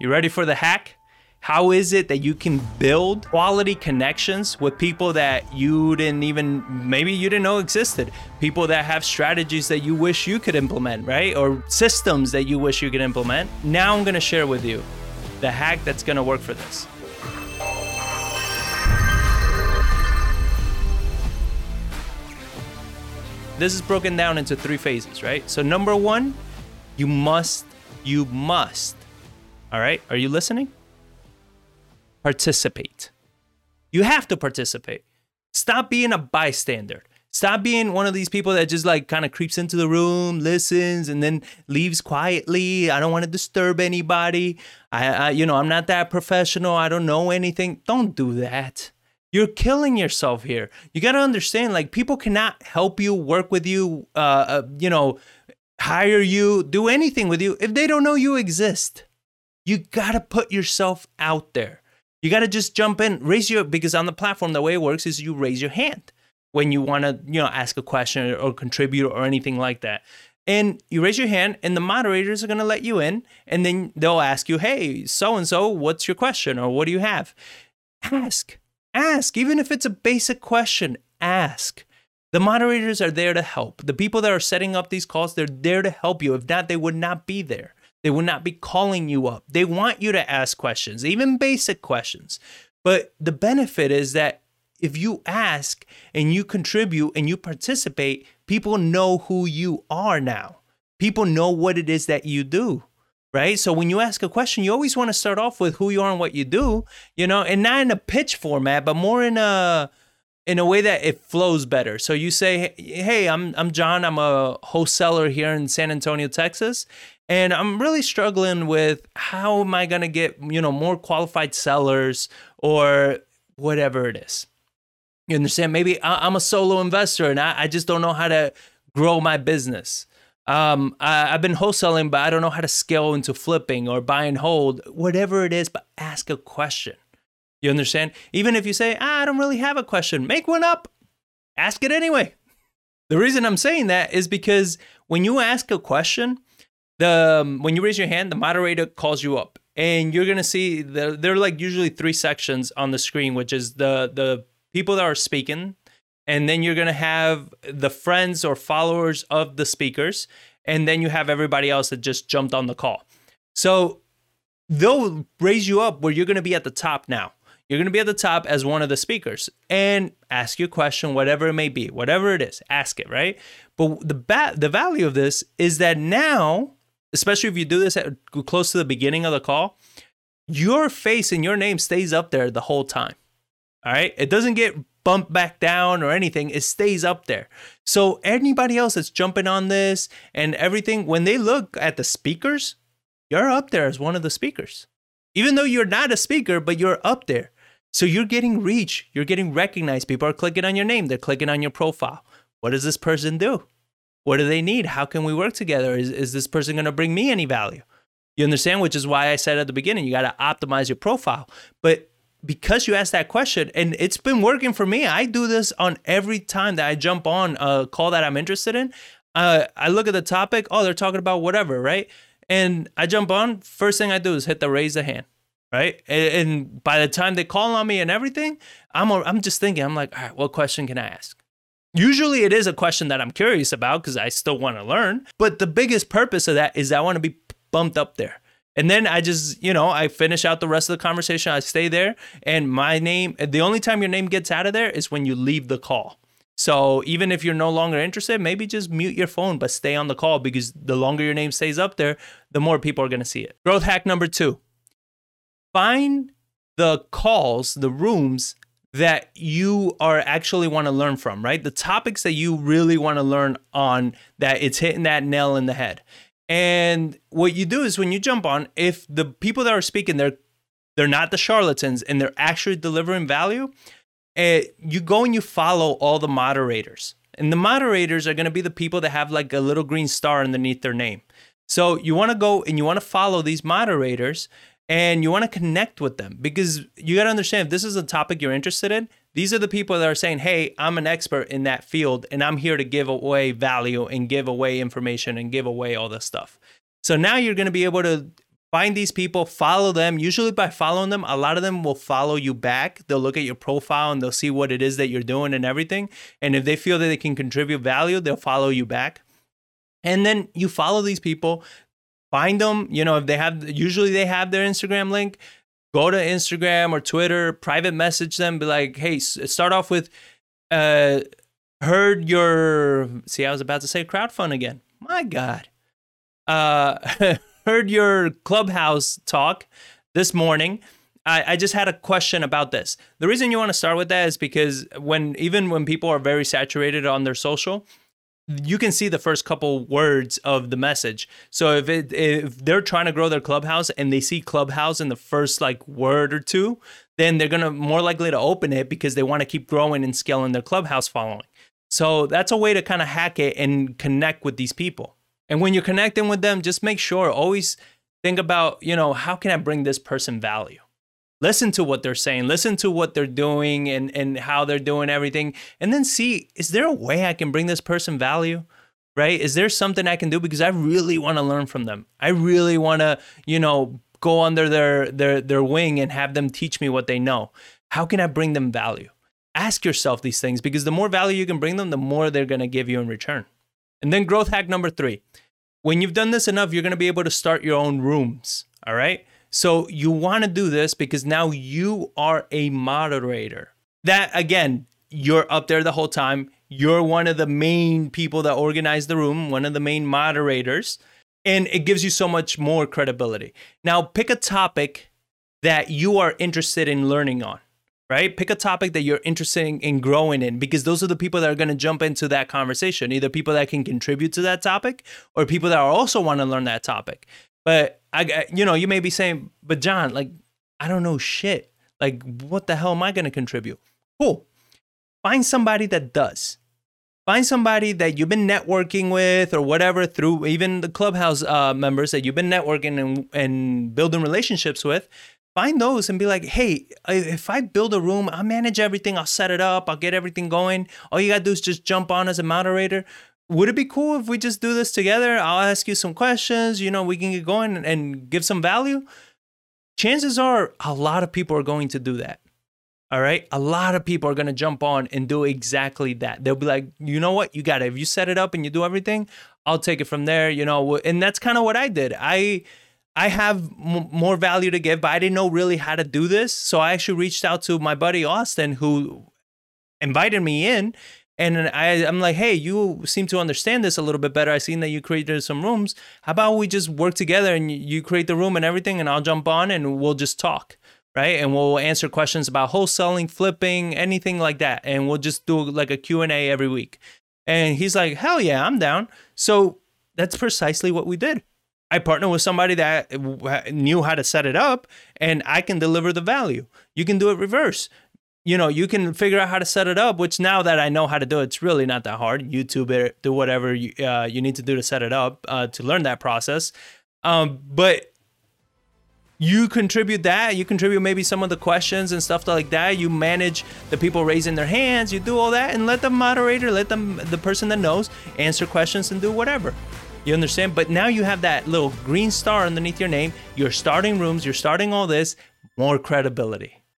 You ready for the hack? How is it that you can build quality connections with people that you didn't even, maybe you didn't know existed? People that have strategies that you wish you could implement, right? Or systems that you wish you could implement. Now I'm gonna share with you the hack that's gonna work for this. This is broken down into three phases, right? So, number one, you must, you must, all right? Are you listening? participate. You have to participate. Stop being a bystander. Stop being one of these people that just like kind of creeps into the room, listens, and then leaves quietly. I don't want to disturb anybody. I, I, you know, I'm not that professional. I don't know anything. Don't do that. You're killing yourself here. You got to understand, like, people cannot help you, work with you, uh, uh, you know, hire you, do anything with you if they don't know you exist. You got to put yourself out there. You got to just jump in, raise your because on the platform the way it works is you raise your hand when you want to, you know, ask a question or contribute or anything like that. And you raise your hand and the moderators are to let you in and then they'll ask you, "Hey, so and so, what's your question or what do you have?" Ask. Ask even if it's a basic question, ask. The moderators are there to help. The people that are setting up these calls, they're there to help you. If not, they would not be there. They will not be calling you up. They want you to ask questions, even basic questions. But the benefit is that if you ask and you contribute and you participate, people know who you are now. People know what it is that you do, right? So when you ask a question, you always want to start off with who you are and what you do, you know, and not in a pitch format, but more in a in a way that it flows better. So you say, "Hey, I'm I'm John. I'm a wholesaler here in San Antonio, Texas, and I'm really struggling with how am I going to get, you know, more qualified sellers or whatever it is. You understand? Maybe I'm a solo investor and I, just don't know how to grow my business. Um, I, have been wholesaling, but I don't know how to scale into flipping or buy and hold, whatever it is, but ask a question. You understand? Even if you say, ah, I don't really have a question, make one up. Ask it anyway. The reason I'm saying that is because when you ask a question, the um, when you raise your hand, the moderator calls you up, and you're gonna see the, there are like usually three sections on the screen, which is the the people that are speaking, and then you're gonna have the friends or followers of the speakers, and then you have everybody else that just jumped on the call. So they'll raise you up where you're gonna be at the top now. You're going to be at the top as one of the speakers and ask your question, whatever it may be, whatever it is, ask it, right? But the ba- the value of this is that now especially if you do this at close to the beginning of the call, your face and your name stays up there the whole time. All right. It doesn't get bumped back down or anything. It stays up there. So anybody else that's jumping on this and everything, when they look at the speakers, you're up there as one of the speakers. Even though you're not a speaker, but you're up there. So you're getting reach, you're getting recognized. People are clicking on your name, they're clicking on your profile. What does this person do? What do they need? How can we work together? Is, is this person going to bring me any value? You understand? Which is why I said at the beginning, you got to optimize your profile. But because you asked that question, and it's been working for me, I do this on every time that I jump on a call that I'm interested in. Uh, I look at the topic, oh, they're talking about whatever, right? And I jump on, first thing I do is hit the raise the hand right? And, and, by the time they call on me and everything, I'm I'm just thinking, I'm like, all right, what question can I ask? Usually it is a question that I'm curious about because I still want to learn. But the biggest purpose of that is I want to be bumped up there. And then I just, you know, I finish out the rest of the conversation. I stay there. And my name, the only time your name gets out of there is when you leave the call. So even if you're no longer interested, maybe just mute your phone, but stay on the call because the longer your name stays up there, the more people are going to see it. Growth hack number two find the calls, the rooms that you are actually want to learn from, right? The topics that you really want to learn on that it's hitting that nail in the head. And what you do is when you jump on, if the people that are speaking, they're they're not the charlatans and they're actually delivering value, uh, you go and you follow all the moderators. And the moderators are going to be the people that have like a little green star underneath their name. So you want to go and you want to follow these moderators and you want to connect with them because you got to understand if this is a topic you're interested in these are the people that are saying hey i'm an expert in that field and i'm here to give away value and give away information and give away all this stuff so now you're going to be able to Find these people, follow them. Usually, by following them, a lot of them will follow you back. They'll look at your profile and they'll see what it is that you're doing and everything. And if they feel that they can contribute value, they'll follow you back. And then you follow these people, find them. You know, if they have, usually they have their Instagram link. Go to Instagram or Twitter, private message them, be like, hey, start off with, uh, heard your, see, I was about to say crowdfund again. My God. Uh, heard your clubhouse talk this morning. I, I just had a question about this. The reason you want to start with that is because when even when people are very saturated on their social, you can see the first couple words of the message. So if it if they're trying to grow their clubhouse and they see clubhouse in the first like word or two, then they're gonna more likely to open it because they want to keep growing and scaling their clubhouse following. So that's a way to kind of hack it and connect with these people. And when you're connecting with them, just make sure always think about, you know, how can I bring this person value? Listen to what they're saying, listen to what they're doing and, and how they're doing everything. And then see, is there a way I can bring this person value? Right? Is there something I can do? Because I really want to learn from them. I really want to, you know, go under their their their wing and have them teach me what they know. How can I bring them value? Ask yourself these things because the more value you can bring them, the more they're going to give you in return. And then growth hack number three. When you've done this enough, you're going to be able to start your own rooms. All right. So you want to do this because now you are a moderator. That again, you're up there the whole time. You're one of the main people that organize the room, one of the main moderators, and it gives you so much more credibility. Now, pick a topic that you are interested in learning on right? Pick a topic that you're interested in growing in because those are the people that are going to jump into that conversation. Either people that can contribute to that topic or people that also want to learn that topic. But I, you know, you may be saying, but John, like, I don't know shit. Like, what the hell am I going to contribute? Cool. Find somebody that does. Find somebody that you've been networking with or whatever through even the clubhouse uh, members that you've been networking and, and building relationships with find those and be like, hey, if I build a room, I'll manage everything, I'll set it up, I'll get everything going. All you gotta do is just jump on as a moderator. Would it be cool if we just do this together? I'll ask you some questions, you know, we can get going and give some value. Chances are a lot of people are going to do that. All right. A lot of people are going to jump on and do exactly that. They'll be like, you know what? You got it. If you set it up and you do everything, I'll take it from there, you know. And that's kind of what I did. I, I have m- more value to give, but I didn't know really how to do this. So I actually reached out to my buddy Austin, who invited me in. And I, I'm like, hey, you seem to understand this a little bit better. I seen that you created some rooms. How about we just work together and you create the room and everything, and I'll jump on and we'll just talk, right? And we'll answer questions about wholesaling, flipping, anything like that, and we'll just do like a Q and A every week. And he's like, hell yeah, I'm down. So that's precisely what we did. I partner with somebody that knew how to set it up and I can deliver the value. You can do it reverse. You know, you can figure out how to set it up, which now that I know how to do it, it's really not that hard. YouTube it, do whatever you, uh, you need to do to set it up uh, to learn that process. Um, but you contribute that you contribute maybe some of the questions and stuff like that you manage the people raising their hands you do all that and let the moderator let them the person that knows answer questions and do whatever you understand? But now you have that little green star underneath your name. You're starting rooms, you're starting all this, more credibility.